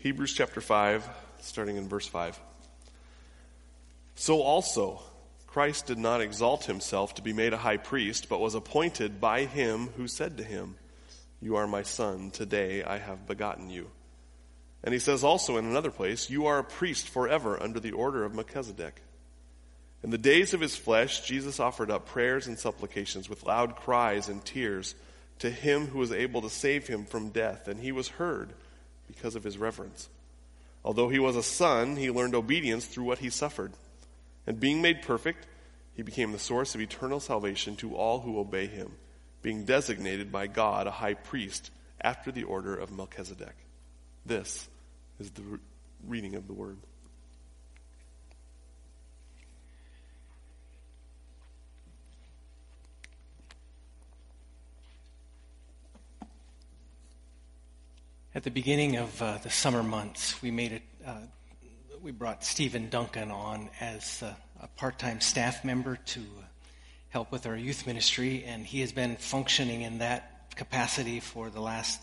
Hebrews chapter 5, starting in verse 5. So also, Christ did not exalt himself to be made a high priest, but was appointed by him who said to him, You are my son, today I have begotten you. And he says also in another place, You are a priest forever under the order of Melchizedek. In the days of his flesh, Jesus offered up prayers and supplications with loud cries and tears to him who was able to save him from death, and he was heard because of his reverence. Although he was a son, he learned obedience through what he suffered. And being made perfect, he became the source of eternal salvation to all who obey him, being designated by God a high priest after the order of Melchizedek. This is the reading of the word. At the beginning of uh, the summer months, we made it. Uh, we brought Stephen Duncan on as uh, a part-time staff member to uh, help with our youth ministry, and he has been functioning in that capacity for the last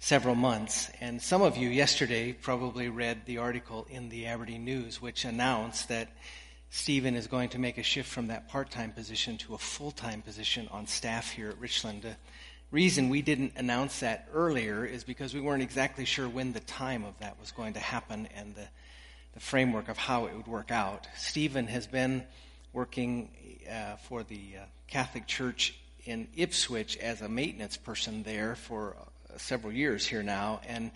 several months. And some of you yesterday probably read the article in the Aberdeen News, which announced that Stephen is going to make a shift from that part-time position to a full-time position on staff here at Richland reason we didn't announce that earlier is because we weren't exactly sure when the time of that was going to happen and the, the framework of how it would work out. Stephen has been working uh, for the uh, Catholic Church in Ipswich as a maintenance person there for uh, several years here now and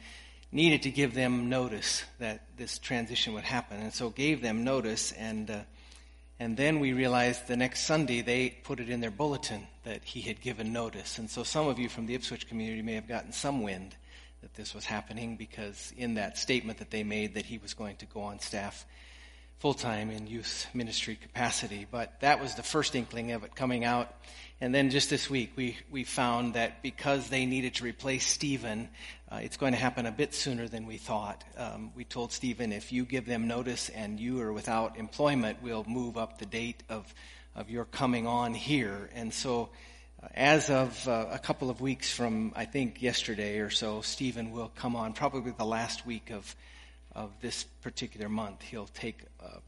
needed to give them notice that this transition would happen and so gave them notice and uh, and then we realized the next Sunday they put it in their bulletin that he had given notice. And so some of you from the Ipswich community may have gotten some wind that this was happening because in that statement that they made that he was going to go on staff full time in youth ministry capacity. But that was the first inkling of it coming out. And then just this week, we, we found that because they needed to replace Stephen, uh, it's going to happen a bit sooner than we thought. Um, we told Stephen, if you give them notice and you are without employment, we'll move up the date of, of your coming on here. And so, uh, as of uh, a couple of weeks from, I think, yesterday or so, Stephen will come on probably the last week of, of this particular month. He'll take uh,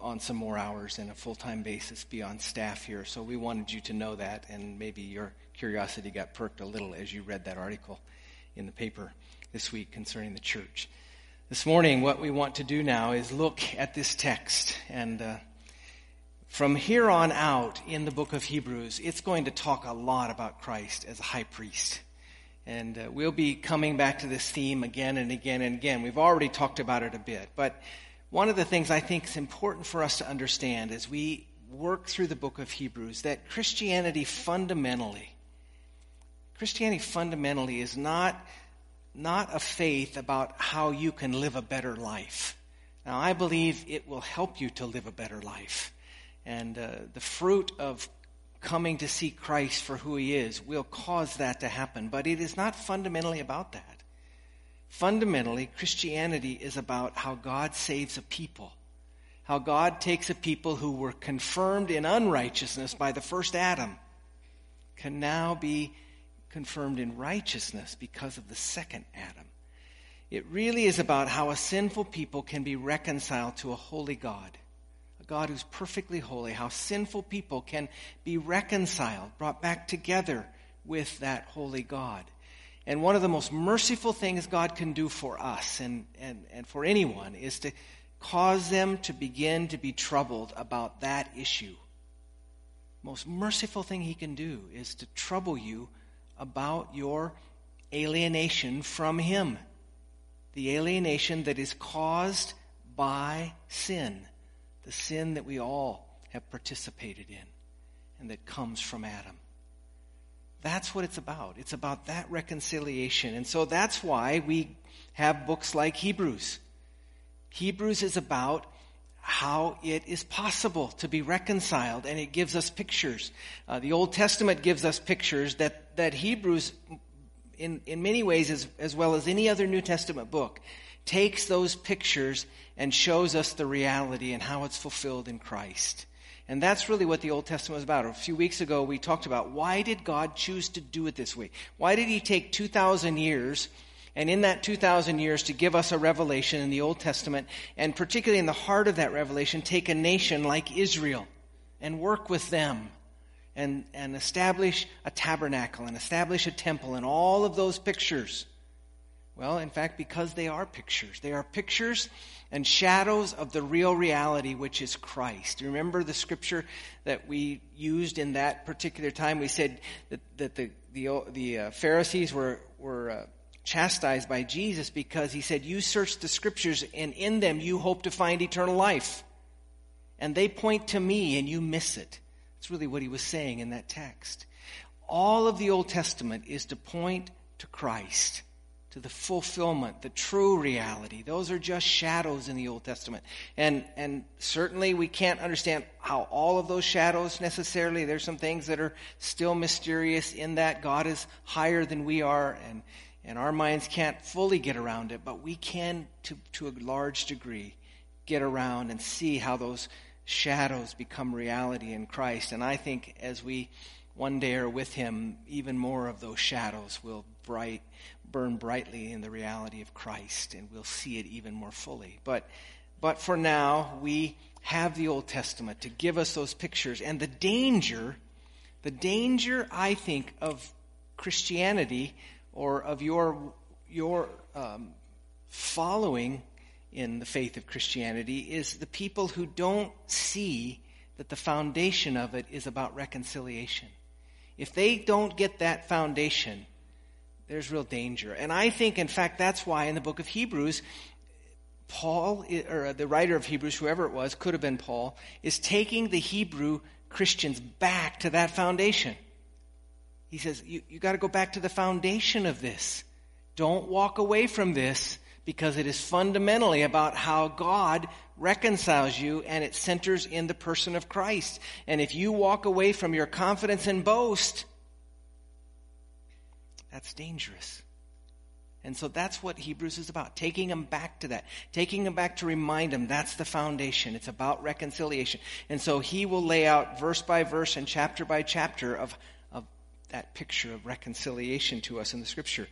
on some more hours in a full time basis be on staff here. So we wanted you to know that, and maybe your curiosity got perked a little as you read that article in the paper this week concerning the church. This morning, what we want to do now is look at this text. And uh, from here on out in the book of Hebrews, it's going to talk a lot about Christ as a high priest. And uh, we'll be coming back to this theme again and again and again. We've already talked about it a bit, but one of the things I think is important for us to understand as we work through the book of Hebrews that Christianity fundamentally, Christianity fundamentally is not, not a faith about how you can live a better life. Now, I believe it will help you to live a better life. And uh, the fruit of coming to see Christ for who he is will cause that to happen. But it is not fundamentally about that. Fundamentally, Christianity is about how God saves a people. How God takes a people who were confirmed in unrighteousness by the first Adam can now be confirmed in righteousness because of the second Adam. It really is about how a sinful people can be reconciled to a holy God, God who's perfectly holy, how sinful people can be reconciled, brought back together with that holy God. And one of the most merciful things God can do for us and, and, and for anyone is to cause them to begin to be troubled about that issue. Most merciful thing He can do is to trouble you about your alienation from Him. The alienation that is caused by sin, the sin that we all have participated in and that comes from Adam. That's what it's about. It's about that reconciliation. And so that's why we have books like Hebrews. Hebrews is about how it is possible to be reconciled, and it gives us pictures. Uh, the Old Testament gives us pictures that, that Hebrews, in, in many ways, as, as well as any other New Testament book, takes those pictures and shows us the reality and how it's fulfilled in Christ. And that's really what the Old Testament was about. A few weeks ago, we talked about why did God choose to do it this way? Why did He take 2,000 years And in that 2,000 years, to give us a revelation in the Old Testament, and particularly in the heart of that revelation, take a nation like Israel and work with them and, and establish a tabernacle and establish a temple and all of those pictures. Well, in fact, because they are pictures. They are pictures and shadows of the real reality, which is Christ. Remember the scripture that we used in that particular time? We said that, that the, the, the uh, Pharisees were, were uh, chastised by Jesus because he said, You search the scriptures, and in them you hope to find eternal life. And they point to me, and you miss it. That's really what he was saying in that text. All of the Old Testament is to point to Christ to the fulfillment, the true reality. Those are just shadows in the Old Testament. And, and certainly we can't understand how all of those shadows necessarily, there's some things that are still mysterious in that God is higher than we are and, and our minds can't fully get around it, but we can to, to a large degree get around and see how those shadows become reality in Christ. And I think as we one day are with him, even more of those shadows will bright, burn brightly in the reality of Christ, and we'll see it even more fully. But, but for now, we have the Old Testament to give us those pictures. And the danger, the danger, I think, of Christianity or of your, your um, following in the faith of Christianity is the people who don't see that the foundation of it is about reconciliation. If they don't get that foundation, there's real danger. And I think, in fact, that's why in the book of Hebrews, Paul, or uh, the writer of Hebrews, whoever it was, could have been Paul, is taking the Hebrew Christians back to that foundation. He says, you, you got to go back to the foundation of this. Don't walk away from this because it is fundamentally about how God reconciles you and it centers in the person of Christ. And if you walk away from your confidence and boast, that's dangerous. And so that's what Hebrews is about. Taking them back to that. Taking them back to remind them that's the foundation. It's about reconciliation. And so he will lay out verse by verse and chapter by chapter of, of that picture of reconciliation to us in the scripture.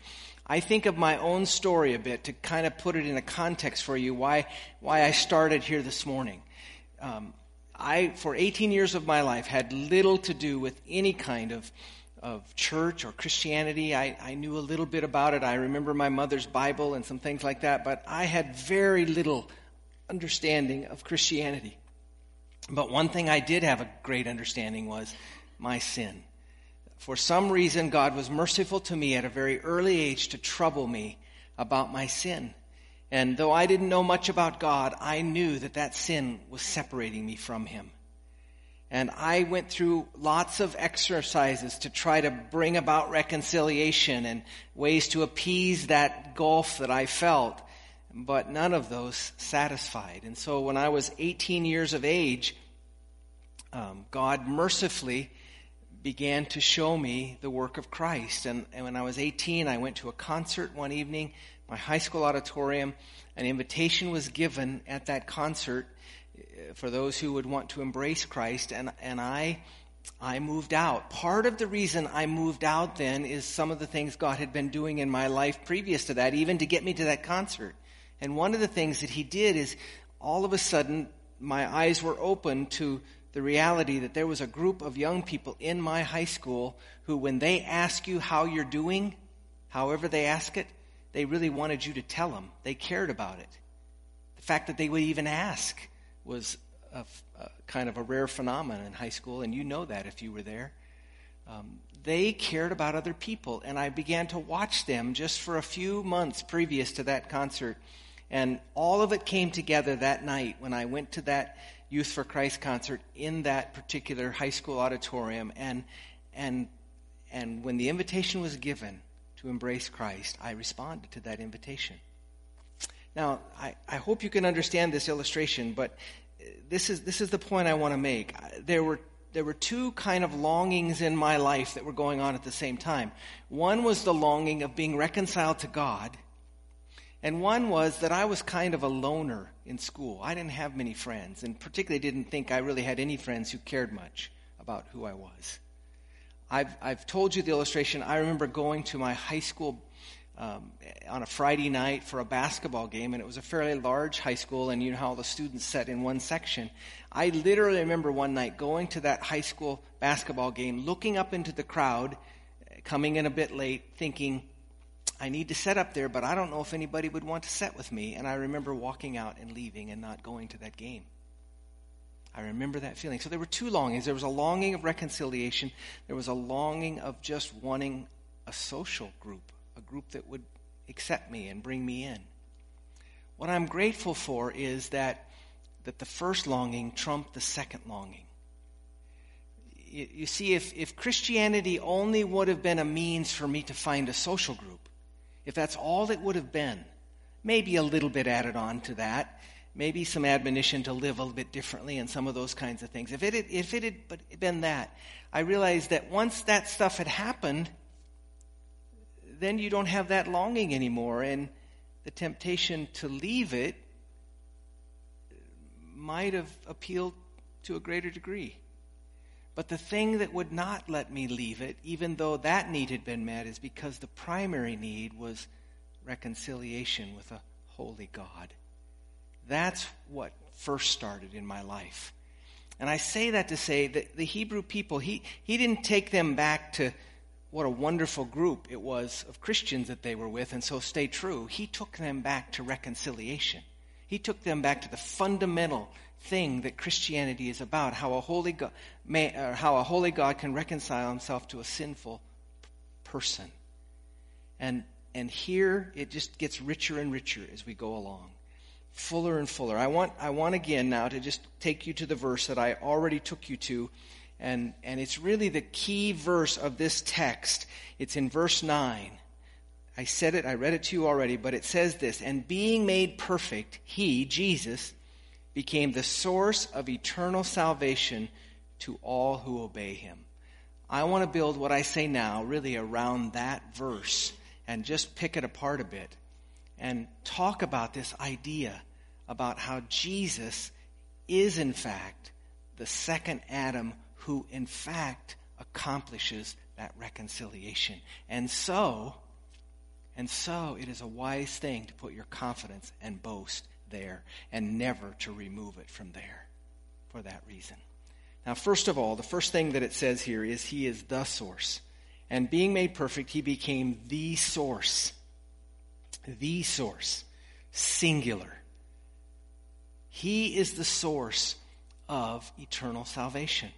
I think of my own story a bit to kind of put it in a context for you why, why I started here this morning. Um, I, for 18 years of my life, had little to do with any kind of of church or Christianity. I, I knew a little bit about it. I remember my mother's Bible and some things like that, but I had very little understanding of Christianity. But one thing I did have a great understanding was my sin. For some reason, God was merciful to me at a very early age to trouble me about my sin. And though I didn't know much about God, I knew that that sin was separating me from Him. And I went through lots of exercises to try to bring about reconciliation and ways to appease that gulf that I felt. But none of those satisfied. And so when I was 18 years of age, um, God mercifully began to show me the work of Christ. And, and when I was 18, I went to a concert one evening, my high school auditorium. An invitation was given at that concert for those who would want to embrace Christ, and, and I, I moved out. Part of the reason I moved out then is some of the things God had been doing in my life previous to that, even to get me to that concert. And one of the things that He did is all of a sudden my eyes were open to the reality that there was a group of young people in my high school who, when they ask you how you're doing, however they ask it, they really wanted you to tell them. They cared about it. The fact that they would even ask was a, a kind of a rare phenomenon in high school, and you know that if you were there. Um, they cared about other people, and I began to watch them just for a few months previous to that concert. And all of it came together that night when I went to that Youth for Christ concert in that particular high school auditorium. And, and, and when the invitation was given to embrace Christ, I responded to that invitation. Now, I, I hope you can understand this illustration, but uh, this is, this is the point I want to make. There were, there were two kind of longings in my life that were going on at the same time. One was the longing of being reconciled to God, and one was that I was kind of a loner in school. I didn't have many friends, and particularly didn't think I really had any friends who cared much about who I was. I've, I've told you the illustration. I remember going to my high school um, on a Friday night for a basketball game, and it was a fairly large high school, and you know how the students sat in one section. I literally remember one night going to that high school basketball game, looking up into the crowd, coming in a bit late, thinking, I need to set up there, but I don't know if anybody would want to set with me. And I remember walking out and leaving and not going to that game. I remember that feeling. So there were two longings. There was a longing of reconciliation. There was a longing of just wanting a social group, a group that would accept me and bring me in. What I'm grateful for is that, that the first longing trumped the second longing. You, you see, if, if Christianity only would have been a means for me to find a social group, if that's all it would have been, maybe a little bit added on to that, maybe some admonition to live a little bit differently and some of those kinds of things. If it had, if it had been that, I realized that once that stuff had happened, then you don't have that longing anymore, and the temptation to leave it might have appealed to a greater degree. But the thing that would not let me leave it, even though that need had been met, is because the primary need was reconciliation with a holy God. That's what first started in my life. And I say that to say that the Hebrew people, he, he didn't take them back to what a wonderful group it was of Christians that they were with, and so stay true. He took them back to reconciliation. He took them back to the fundamental thing that Christianity is about, how a holy God, may, uh, how a holy God can reconcile himself to a sinful person. And, and here it just gets richer and richer as we go along fuller and fuller. I want, I want again now to just take you to the verse that I already took you to, and, and it's really the key verse of this text. It's in verse 9. I said it, I read it to you already, but it says this And being made perfect, he, Jesus, became the source of eternal salvation to all who obey him. I want to build what I say now really around that verse and just pick it apart a bit and talk about this idea about how Jesus is, in fact, the second Adam who, in fact, accomplishes that reconciliation. And so, and so it is a wise thing to put your confidence and boast there and never to remove it from there for that reason. Now, first of all, the first thing that it says here is he is the source. And being made perfect, he became the source. The source. Singular. He is the source of eternal salvation.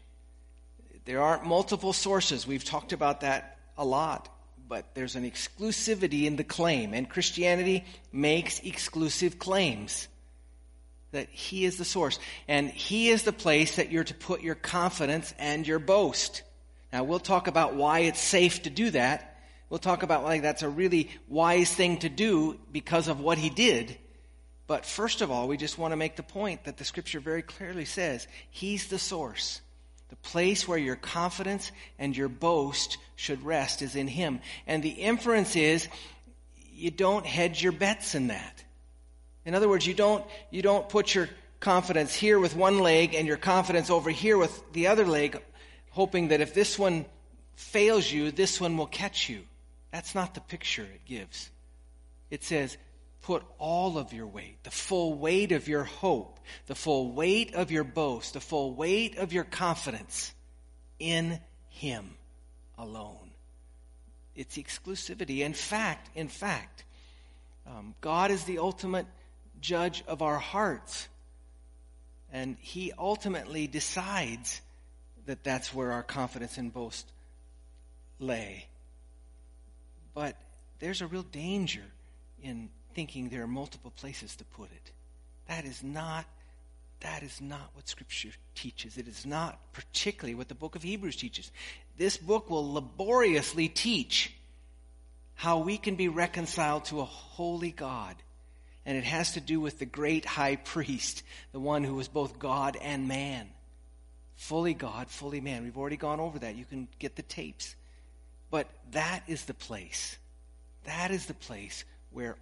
There aren't multiple sources. We've talked about that a lot, but there's an exclusivity in the claim, and Christianity makes exclusive claims that He is the source. And He is the place that you're to put your confidence and your boast. Now, we'll talk about why it's safe to do that. We'll talk about why that's a really wise thing to do because of what He did. But first of all, we just want to make the point that the scripture very clearly says He's the source. The place where your confidence and your boast should rest is in Him. And the inference is you don't hedge your bets in that. In other words, you don't, you don't put your confidence here with one leg and your confidence over here with the other leg, hoping that if this one fails you, this one will catch you. That's not the picture it gives. It says, put all of your weight, the full weight of your hope, the full weight of your boast, the full weight of your confidence in Him alone. It's exclusivity. In fact, in fact, um, God is the ultimate judge of our hearts. And He ultimately decides that that's where our confidence and boast lay. But there's a real danger in thinking there are multiple places to put it. That is not that is not what Scripture teaches. It is not particularly what the book of Hebrews teaches. This book will laboriously teach how we can be reconciled to a holy God. And it has to do with the great high priest, the one who was both God and man. Fully God, fully man. We've already gone over that. You can get the tapes. But that is the place. That is the place where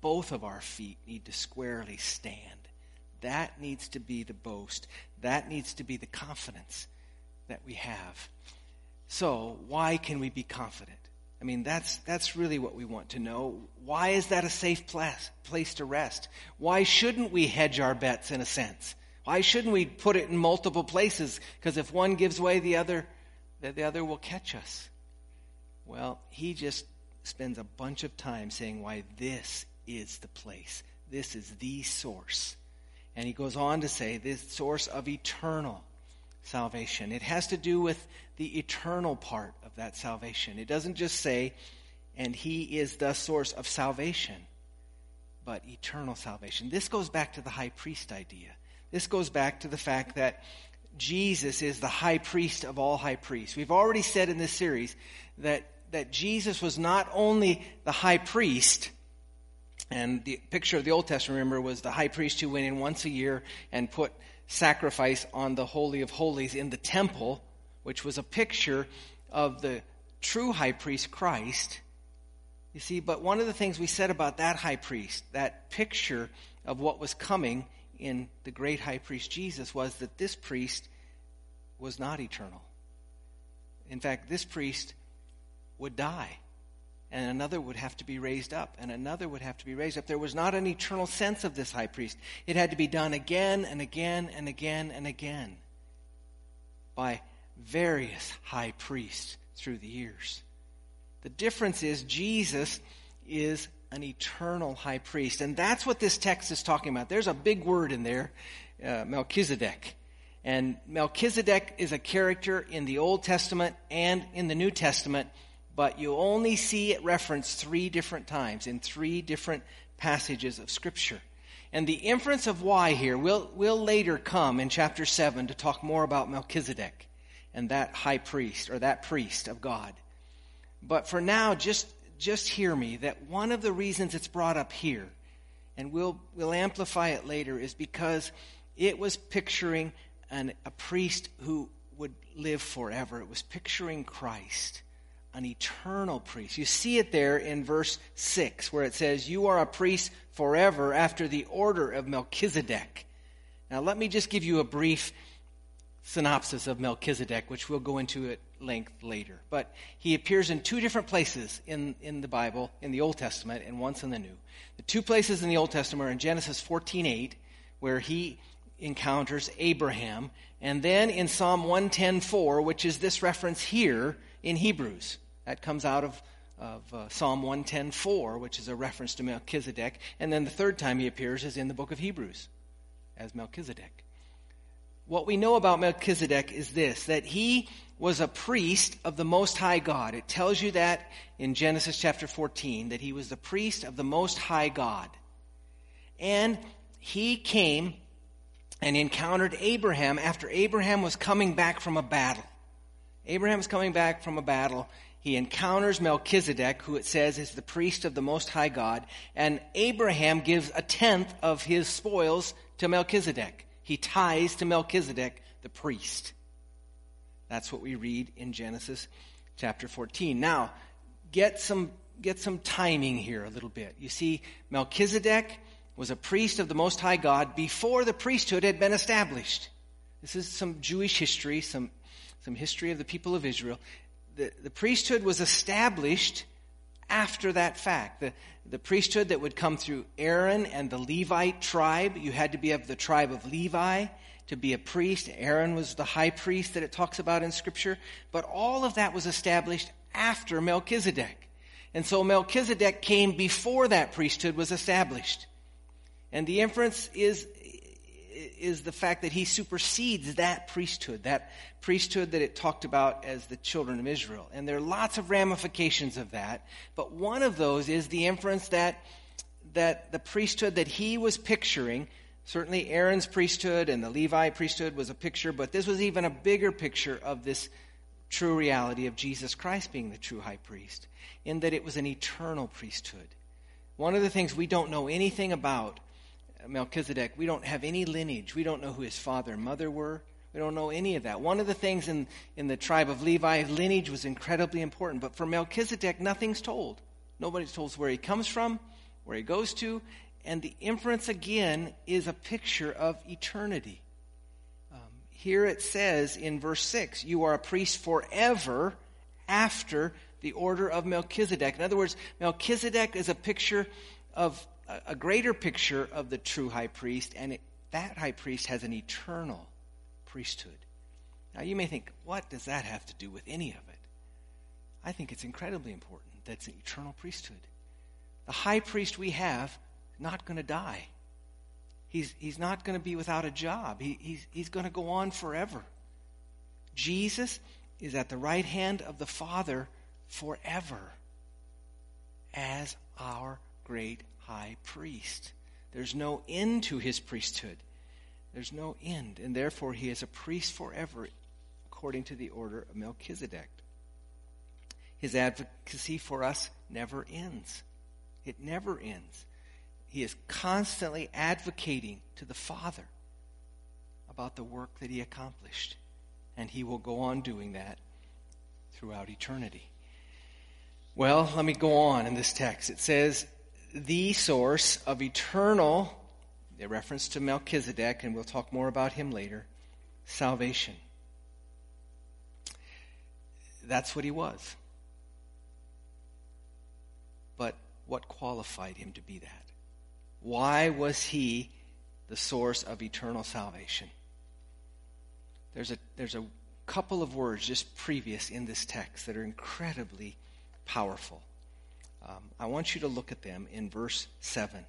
both of our feet need to squarely stand. That needs to be the boast. That needs to be the confidence that we have. So, why can we be confident? I mean, that's, that's really what we want to know. Why is that a safe place, place to rest? Why shouldn't we hedge our bets in a sense? Why shouldn't we put it in multiple places? Because if one gives way, the other, the other will catch us. Well, he just spends a bunch of time saying why this is the place. This is the source. And he goes on to say this source of eternal salvation. It has to do with the eternal part of that salvation. It doesn't just say, and he is the source of salvation, but eternal salvation. This goes back to the high priest idea. This goes back to the fact that Jesus is the high priest of all high priests. We've already said in this series that, that Jesus was not only the high priest, and the picture of the Old Testament, remember, was the high priest who went in once a year and put sacrifice on the Holy of Holies in the temple, which was a picture of the true high priest, Christ. You see, but one of the things we said about that high priest, that picture of what was coming in the great high priest Jesus, was that this priest was not eternal. In fact, this priest would die and another would have to be raised up, and another would have to be raised up. There was not an eternal sense of this high priest. It had to be done again and again and again and again by various high priests through the years. The difference is Jesus is an eternal high priest, and that's what this text is talking about. There's a big word in there, uh, Melchizedek. And Melchizedek is a character in the Old Testament and in the New Testament but you only see it referenced three different times in three different passages of Scripture. And the inference of why here will, will later come in chapter 7 to talk more about Melchizedek and that high priest or that priest of God. But for now, just, just hear me that one of the reasons it's brought up here, and we'll, we'll amplify it later, is because it was picturing an, a priest who would live forever. It was picturing Christ an eternal priest. You see it there in verse 6 where it says, You are a priest forever after the order of Melchizedek. Now, let me just give you a brief synopsis of Melchizedek, which we'll go into at length later. But he appears in two different places in, in the Bible, in the Old Testament, and once in the New. The two places in the Old Testament are in Genesis 14:8, where he encounters Abraham, and then in Psalm 110:4, which is this reference here in Hebrews. That comes out of, of uh, Psalm 110.4, which is a reference to Melchizedek. And then the third time he appears is in the book of Hebrews as Melchizedek. What we know about Melchizedek is this, that he was a priest of the Most High God. It tells you that in Genesis chapter 14, that he was the priest of the Most High God. And he came and encountered Abraham after Abraham was coming back from a battle. Abraham is coming back from a battle, he encounters Melchizedek, who it says is the priest of the Most High God, and Abraham gives a tenth of his spoils to Melchizedek. He ties to Melchizedek, the priest. That's what we read in Genesis chapter 14. Now, get some, get some timing here a little bit. You see, Melchizedek was a priest of the Most High God before the priesthood had been established. This is some Jewish history, some, some history of the people of Israel the, the priesthood was established after that fact. The, the priesthood that would come through Aaron and the Levite tribe, you had to be of the tribe of Levi to be a priest. Aaron was the high priest that it talks about in Scripture. But all of that was established after Melchizedek. And so Melchizedek came before that priesthood was established. And the inference is is the fact that he supersedes that priesthood, that priesthood that it talked about as the children of Israel. And there are lots of ramifications of that, but one of those is the inference that that the priesthood that he was picturing, certainly Aaron's priesthood and the Levi priesthood was a picture, but this was even a bigger picture of this true reality of Jesus Christ being the true high priest, in that it was an eternal priesthood. One of the things we don't know anything about Melchizedek, we don't have any lineage. We don't know who his father and mother were. We don't know any of that. One of the things in, in the tribe of Levi, lineage was incredibly important. But for Melchizedek, nothing's told. Nobody's told where he comes from, where he goes to. And the inference, again, is a picture of eternity. Um, here it says in verse 6 You are a priest forever after the order of Melchizedek. In other words, Melchizedek is a picture of a greater picture of the true high priest, and it, that high priest has an eternal priesthood. Now, you may think, what does that have to do with any of it? I think it's incredibly important. That's an eternal priesthood. The high priest we have not going to die. He's, he's not going to be without a job. He, he's, he's going to go on forever. Jesus is at the right hand of the Father forever as our great high priest. There's no end to his priesthood. There's no end, and therefore he is a priest forever according to the order of Melchizedek. His advocacy for us never ends. It never ends. He is constantly advocating to the Father about the work that he accomplished. And he will go on doing that throughout eternity. Well, let me go on in this text. It says, the source of eternal, a reference to Melchizedek, and we'll talk more about him later, salvation. That's what he was. But what qualified him to be that? Why was he the source of eternal salvation? There's a, there's a couple of words just previous in this text that are incredibly powerful. Um, I want you to look at them in verse 7.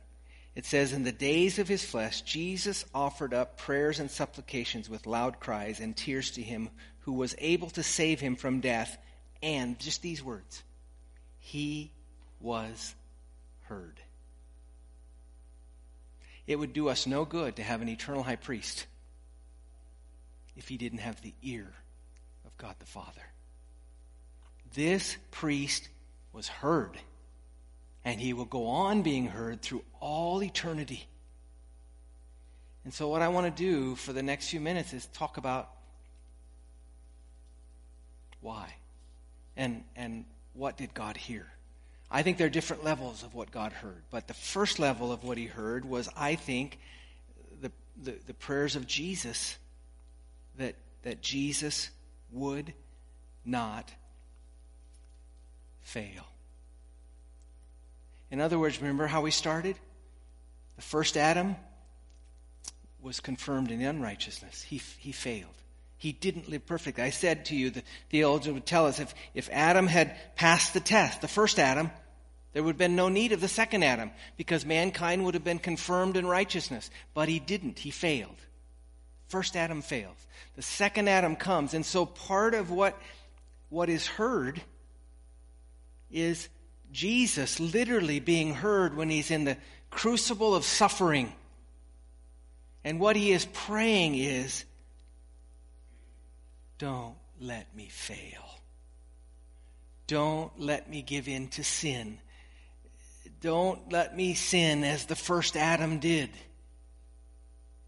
It says, In the days of his flesh, Jesus offered up prayers and supplications with loud cries and tears to him who was able to save him from death. And just these words, he was heard. It would do us no good to have an eternal high priest if he didn't have the ear of God the Father. This priest was heard, and he will go on being heard through all eternity. And so, what I want to do for the next few minutes is talk about why and, and what did God hear. I think there are different levels of what God heard. But the first level of what he heard was, I think, the, the, the prayers of Jesus that, that Jesus would not fail. In other words, remember how we started? The first Adam was confirmed in unrighteousness. He, he failed. He didn't live perfectly. I said to you, the theologian would tell us if, if Adam had passed the test, the first Adam, there would have been no need of the second Adam because mankind would have been confirmed in righteousness. But he didn't. He failed. First Adam fails. The second Adam comes. And so part of what, what is heard is Jesus literally being heard when he's in the crucible of suffering. And what he is praying is, don't let me fail. Don't let me give in to sin. Don't let me sin as the first Adam did.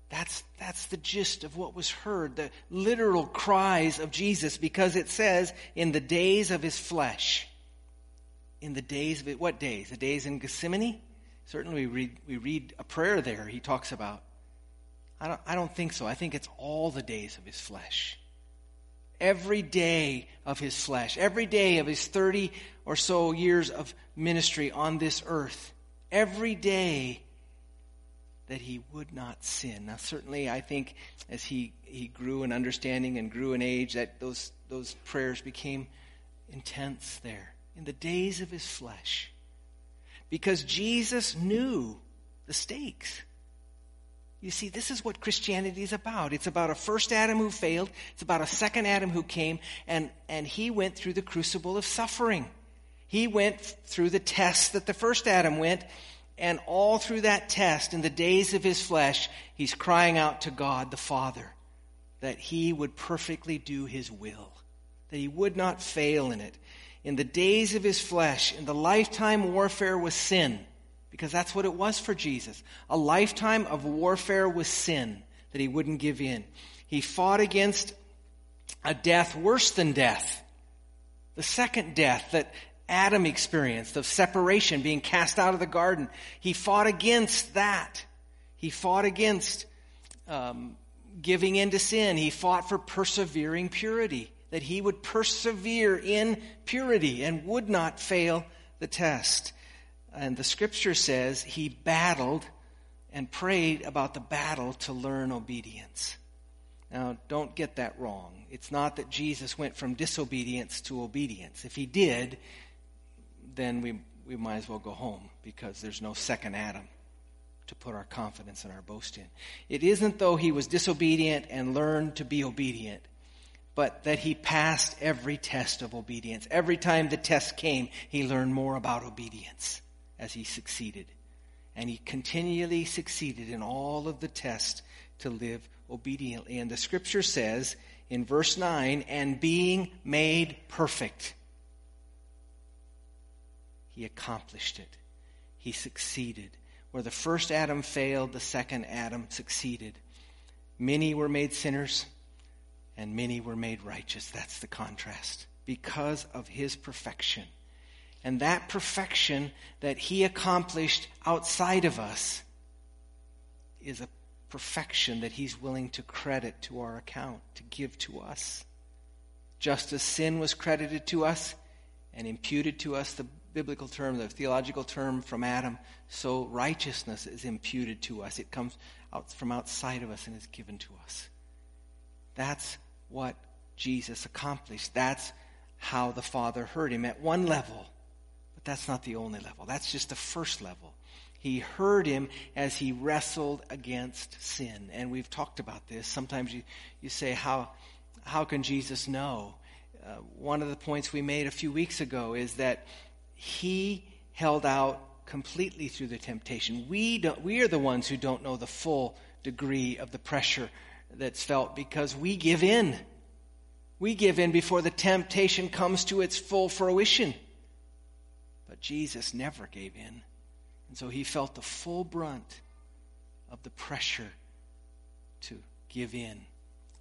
That's, that's the gist of what was heard, the literal cries of Jesus, because it says, in the days of his flesh. In the days of it, what days? The days in Gethsemane? Certainly we read, we read a prayer there he talks about. I don't, I don't think so. I think it's all the days of his flesh every day of his flesh, every day of his 30 or so years of ministry on this earth, every day that he would not sin. Now, certainly, I think as he, he grew in understanding and grew in age, that those, those prayers became intense there in the days of his flesh. Because Jesus knew the stakes. You see, this is what Christianity is about. It's about a first Adam who failed. It's about a second Adam who came, and, and he went through the crucible of suffering. He went through the test that the first Adam went, and all through that test, in the days of his flesh, he's crying out to God the Father that he would perfectly do his will, that he would not fail in it. In the days of his flesh, in the lifetime warfare with sin, because that's what it was for Jesus a lifetime of warfare with sin that he wouldn't give in. He fought against a death worse than death, the second death that Adam experienced of separation, being cast out of the garden. He fought against that. He fought against um, giving in to sin. He fought for persevering purity. That he would persevere in purity and would not fail the test. And the scripture says he battled and prayed about the battle to learn obedience. Now, don't get that wrong. It's not that Jesus went from disobedience to obedience. If he did, then we, we might as well go home because there's no second Adam to put our confidence and our boast in. It isn't though he was disobedient and learned to be obedient, but that he passed every test of obedience. Every time the test came, he learned more about obedience as he succeeded. And he continually succeeded in all of the tests to live obediently. And the scripture says in verse 9, and being made perfect, he accomplished it. He succeeded. Where the first Adam failed, the second Adam succeeded. Many were made sinners, and many were made righteous. That's the contrast. Because of his perfection. And that perfection that he accomplished outside of us is a perfection that he's willing to credit to our account, to give to us. Just as sin was credited to us and imputed to us, the biblical term, the theological term from Adam, so righteousness is imputed to us. It comes out from outside of us and is given to us. That's what Jesus accomplished. That's how the Father heard him at one level. But that's not the only level. That's just the first level. He heard him as he wrestled against sin. And we've talked about this. Sometimes you, you say, how, how can Jesus know? Uh, one of the points we made a few weeks ago is that he held out completely through the temptation. We, don't, we are the ones who don't know the full degree of the pressure that's felt because we give in. We give in before the temptation comes to its full fruition. But Jesus never gave in. And so he felt the full brunt of the pressure to give in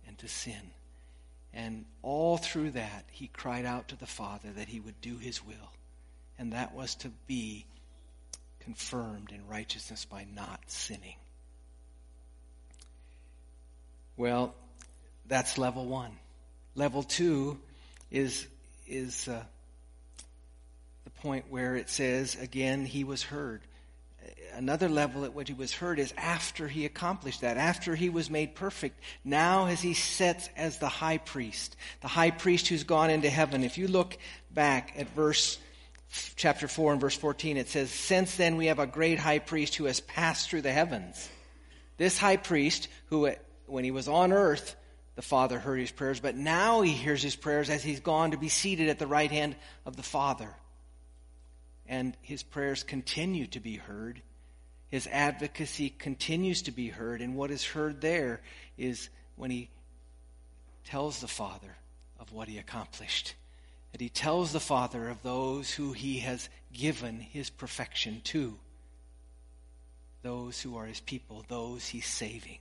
and to sin. And all through that, he cried out to the Father that he would do his will. And that was to be confirmed in righteousness by not sinning. Well, that's level one. Level two is, is uh, the point where it says, again, he was heard another level at which he was heard is after he accomplished that, after he was made perfect. Now, as he sits as the high priest, the high priest who's gone into heaven. If you look back at verse chapter 4 and verse 14, it says, Since then we have a great high priest who has passed through the heavens. This high priest, who when he was on earth, the Father heard his prayers, but now he hears his prayers as he's gone to be seated at the right hand of the Father and his prayers continue to be heard. His advocacy continues to be heard, and what is heard there is when he tells the Father of what he accomplished. And he tells the Father of those who he has given his perfection to, those who are his people, those he's saving.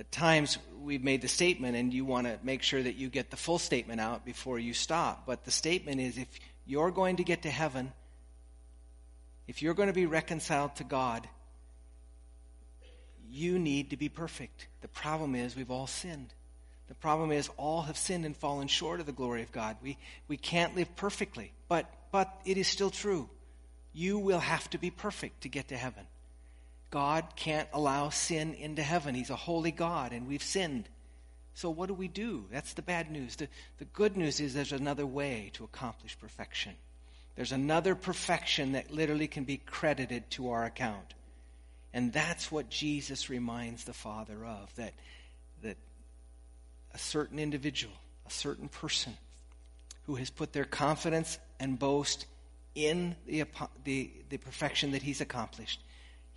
At times, we've made the statement, and you want to make sure that you get the full statement out before you stop. But the statement is if you're going to get to heaven, if you're going to be reconciled to God, you need to be perfect. The problem is we've all sinned. The problem is all have sinned and fallen short of the glory of God. We, we can't live perfectly, but, but it is still true. You will have to be perfect to get to heaven. God can't allow sin into heaven. He's a holy God, and we've sinned. So, what do we do? That's the bad news. The, the good news is there's another way to accomplish perfection. There's another perfection that literally can be credited to our account. And that's what Jesus reminds the Father of that, that a certain individual, a certain person who has put their confidence and boast in the, the, the perfection that he's accomplished,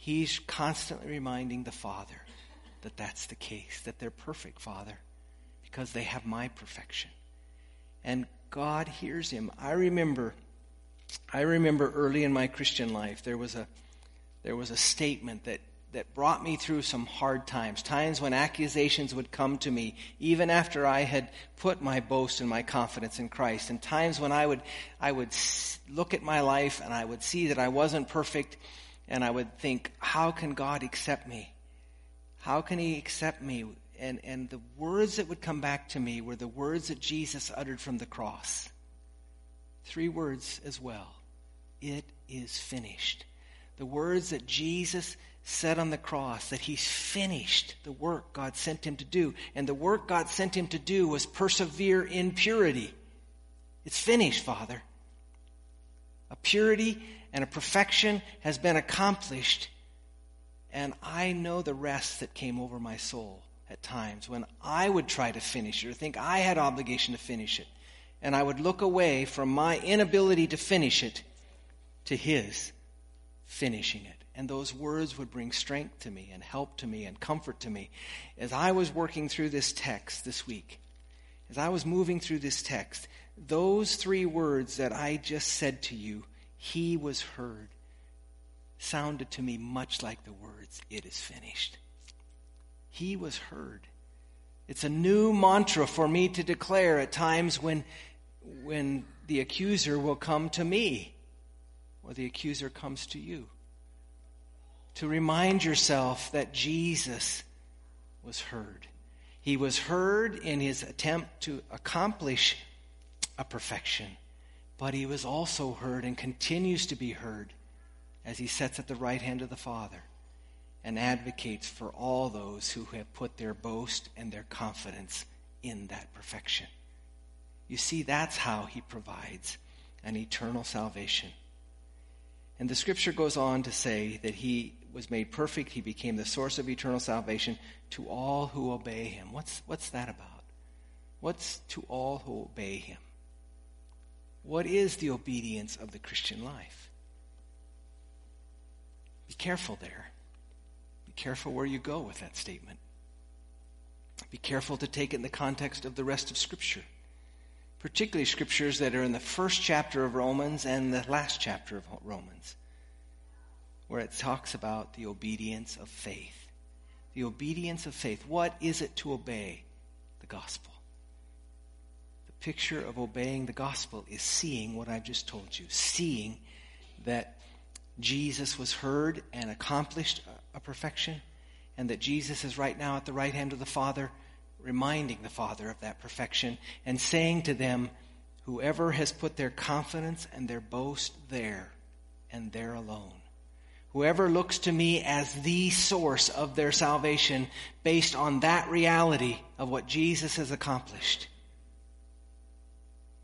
he's constantly reminding the Father that that's the case, that they're perfect, Father, because they have my perfection. And God hears him. I remember, I remember early in my Christian life, there was a, there was a statement that, that brought me through some hard times, times when accusations would come to me, even after I had put my boast and my confidence in Christ, and times when I would, I would look at my life and I would see that I wasn't perfect, and I would think, how can God accept me? How can he accept me and, and the words that would come back to me were the words that Jesus uttered from the cross. Three words as well. It is finished. The words that Jesus said on the cross that he's finished the work God sent him to do. And the work God sent him to do was persevere in purity. It's finished, Father. A purity and a perfection has been accomplished. And I know the rest that came over my soul at times when I would try to finish it or think I had obligation to finish it. And I would look away from my inability to finish it to his finishing it. And those words would bring strength to me and help to me and comfort to me. As I was working through this text this week, as I was moving through this text, those three words that I just said to you, he was heard, sounded to me much like the words, it is finished. He was heard. It's a new mantra for me to declare at times when, when the accuser will come to me or the accuser comes to you to remind yourself that Jesus was heard. He was heard in his attempt to accomplish a perfection, but he was also heard and continues to be heard as he sits at the right hand of the Father and advocates for all those who have put their boast and their confidence in that perfection. You see, that's how he provides an eternal salvation. And the scripture goes on to say that he was made perfect. He became the source of eternal salvation to all who obey him. What's, what's that about? What's to all who obey him? What is the obedience of the Christian life? Be careful there. Be careful where you go with that statement. Be careful to take it in the context of the rest of Scripture, particularly Scriptures that are in the first chapter of Romans and the last chapter of Romans where it talks about the obedience of faith. The obedience of faith. What is it to obey the gospel? Picture of obeying the gospel is seeing what I've just told you, seeing that Jesus was heard and accomplished a perfection, and that Jesus is right now at the right hand of the Father, reminding the Father of that perfection, and saying to them, Whoever has put their confidence and their boast there, and there alone, Whoever looks to me as the source of their salvation based on that reality of what Jesus has accomplished,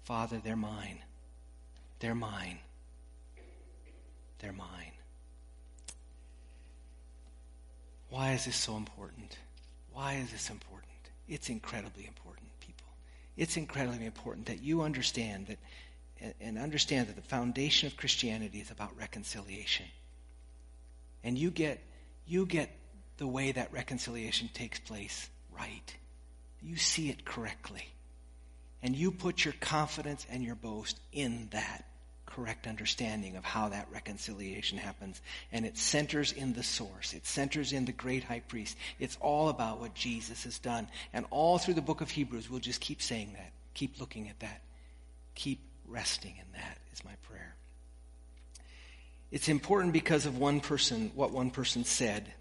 Father, they're mine. They're mine. They're mine. Why is this so important? Why is this important? It's incredibly important, people. It's incredibly important that you understand that and understand that the foundation of Christianity is about reconciliation and you get you get the way that reconciliation takes place right. You see it correctly. And you put your confidence and your boast in that correct understanding of how that reconciliation happens. And it centers in the source. It centers in the great high priest. It's all about what Jesus has done. And all through the book of Hebrews, we'll just keep saying that. Keep looking at that. Keep resting in that is my prayer. It's important because of one person, what one person said,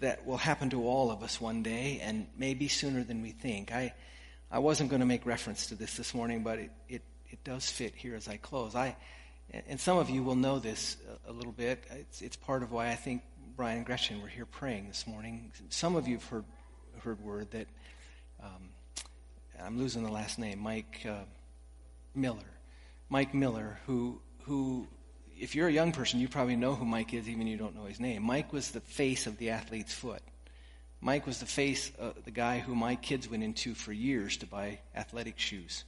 that will happen to all of us one day, and maybe sooner than we think. I, I wasn't going to make reference to this this morning, but it, it, it does fit here as I close. I, and some of you will know this a, little bit. It's, it's part of why I think Brian and Gretchen were here praying this morning. Some of you have heard, heard word that, um, I'm losing the last name, Mike uh, Miller. Mike Miller, who, who if you're a young person, you probably know who Mike is, even you don't know his name. Mike was the face of the athlete's foot. Mike was the face, uh, the guy who my kids went into for years to buy athletic shoes.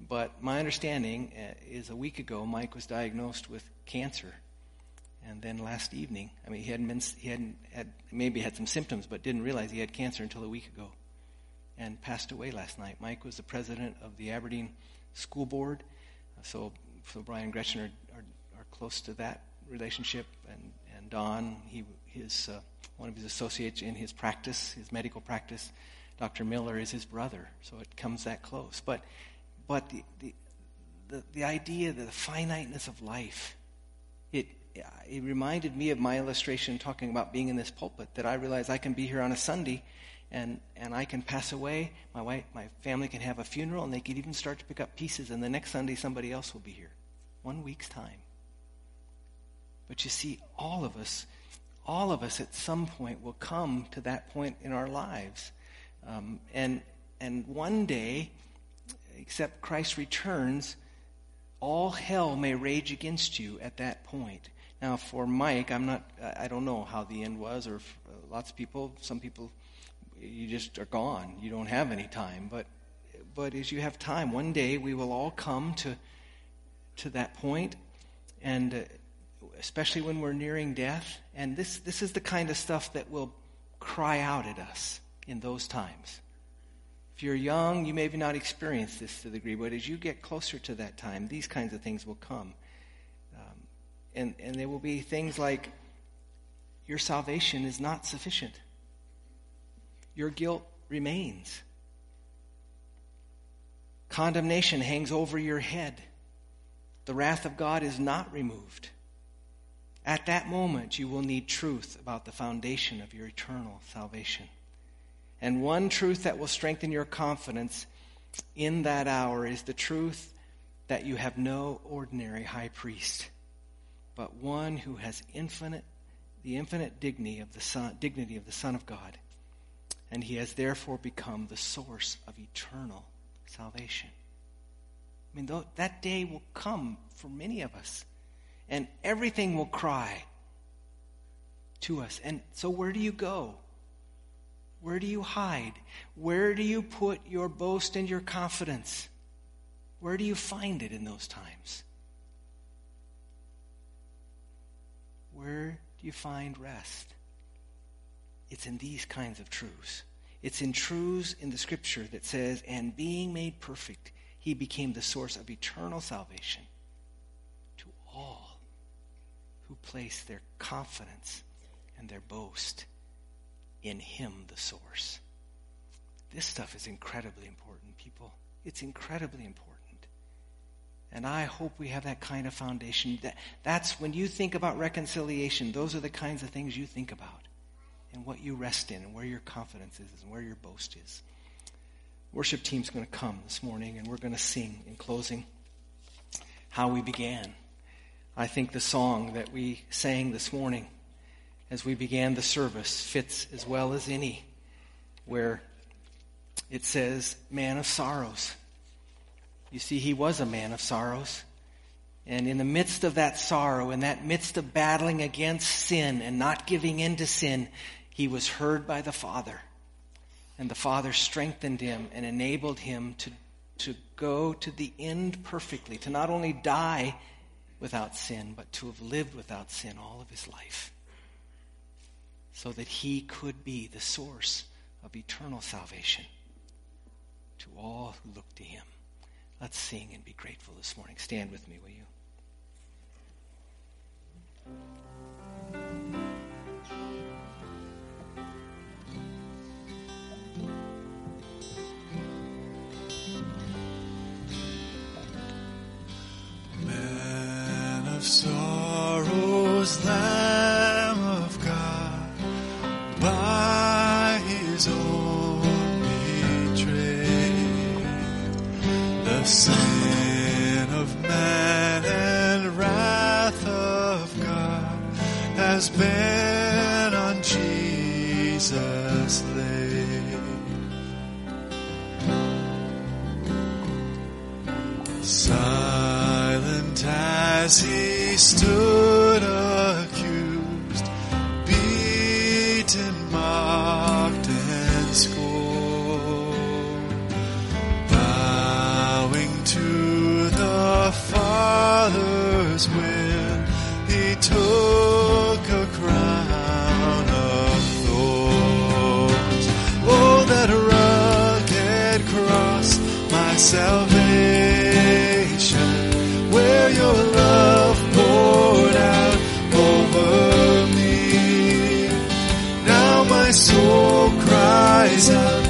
But my understanding uh, is a week ago, Mike was diagnosed with cancer. And then last evening, I mean, he hadn't been, he hadn't had, maybe had some symptoms, but didn't realize he had cancer until a week ago and passed away last night. Mike was the president of the Aberdeen School Board. So, so Brian and Gretchen are, are close to that relationship. And, and Don, he, his, uh, one of his associates in his practice, his medical practice, Dr. Miller is his brother. So it comes that close. But, but the, the, the, the idea the finiteness of life, it, it reminded me of my illustration talking about being in this pulpit that I realize I can be here on a Sunday and, and I can pass away. My wife, my family can have a funeral and they can even start to pick up pieces and the next Sunday somebody else will be here. One week's time. But you see, all of us, all of us at some point will come to that point in our lives. Um, and, and one day, except Christ returns, all hell may rage against you at that point. Now, for Mike, I'm not, I don't know how the end was, or uh, lots of people, some people, you just are gone. You don't have any time. But, but as you have time, one day we will all come to, to that point, and uh, especially when we're nearing death. And this, this is the kind of stuff that will cry out at us in those times. If you're young, you maybe not experience this to the degree, but as you get closer to that time, these kinds of things will come. Um, and, and there will be things like your salvation is not sufficient, your guilt remains, condemnation hangs over your head, the wrath of God is not removed. At that moment, you will need truth about the foundation of your eternal salvation. And one truth that will strengthen your confidence in that hour is the truth that you have no ordinary high priest, but one who has infinite, the infinite dignity of the Son, dignity of the Son of God. And he has therefore become the source of eternal salvation. I mean, that day will come for many of us, and everything will cry to us. And so, where do you go? Where do you hide? Where do you put your boast and your confidence? Where do you find it in those times? Where do you find rest? It's in these kinds of truths. It's in truths in the scripture that says, and being made perfect, he became the source of eternal salvation who place their confidence and their boast in Him, the source. This stuff is incredibly important, people. It's incredibly important. And I hope we have that kind of foundation. That, that's when you think about reconciliation, those are the kinds of things you think about and what you rest in and where your confidence is and where your boast is. Worship team's going to come this morning and we're going to sing in closing how we began. I think the song that we sang this morning as we began the service fits as well as any, where it says, Man of sorrows. You see, he was a man of sorrows. And in the midst of that sorrow, in that midst of battling against sin and not giving in to sin, he was heard by the Father. And the Father strengthened him and enabled him to, to go to the end perfectly, to not only die without sin, but to have lived without sin all of his life so that he could be the source of eternal salvation to all who look to him. Let's sing and be grateful this morning. Stand with me, will you? Sorrows, Lamb of God, by his own betrayed, the sin of man and wrath of God has been on Jesus laid. Silent as he stood accused, beaten, mocked, and scorned, bowing to the Father's will, he took a crown of thorns. Oh, that rugged cross, my salvation, cries out,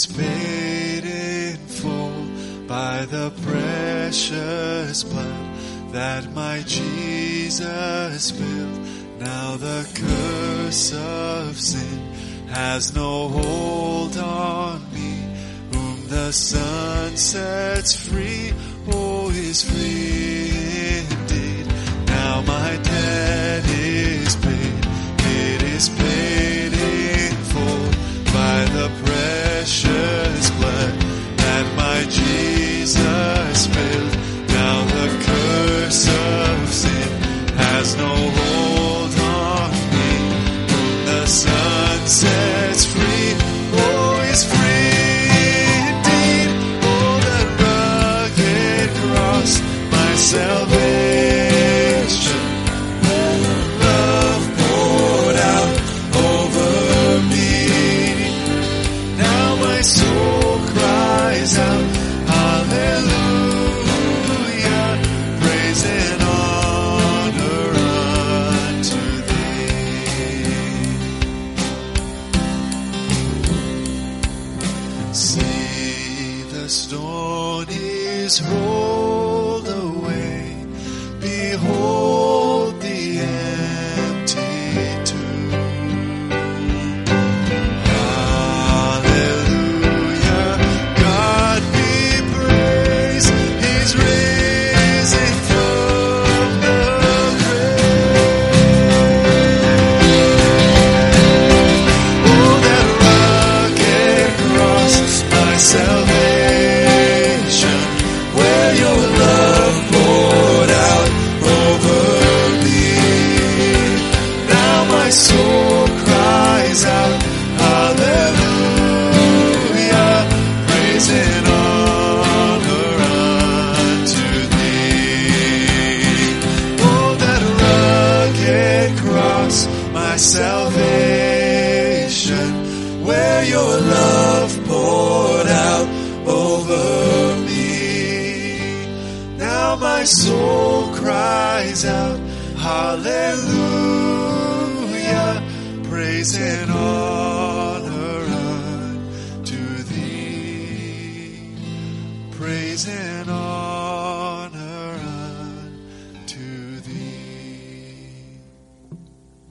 is paid in full by the precious blood that my Jesus spilled. Now the curse of sin has no hold on me, whom the Son sets free, oh, is free See the stone is rolled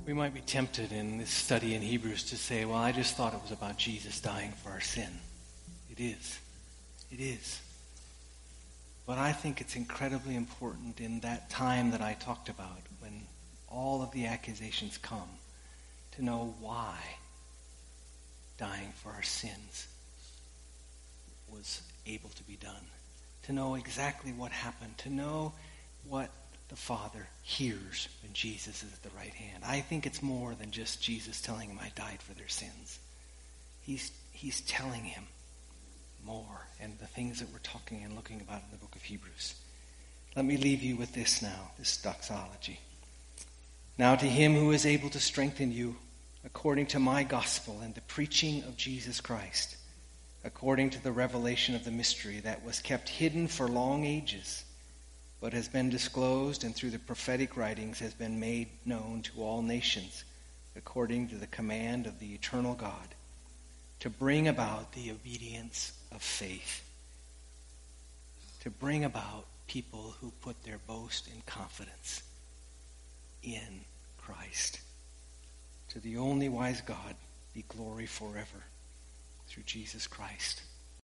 We might be tempted in this study in Hebrews to say, well, I just thought it was about Jesus dying for our sin. It is. It is. But I think it's incredibly important in that time that I talked about, when all of the accusations come, to know why dying for our sins was able to be done. To know exactly what happened. To know what the Father hears when Jesus is at the right hand. I think it's more than just Jesus telling him I died for their sins. He's, he's telling him more and the things that we're talking and looking about in the book of Hebrews. Let me leave you with this now, this doxology. Now to him who is able to strengthen you according to my gospel and the preaching of Jesus Christ, according to the revelation of the mystery that was kept hidden for long ages, but has been disclosed and through the prophetic writings has been made known to all nations, according to the command of the eternal God, to bring about the obedience of faith, to bring about people who put their boast and confidence in Christ. To the only wise God be glory forever through Jesus Christ.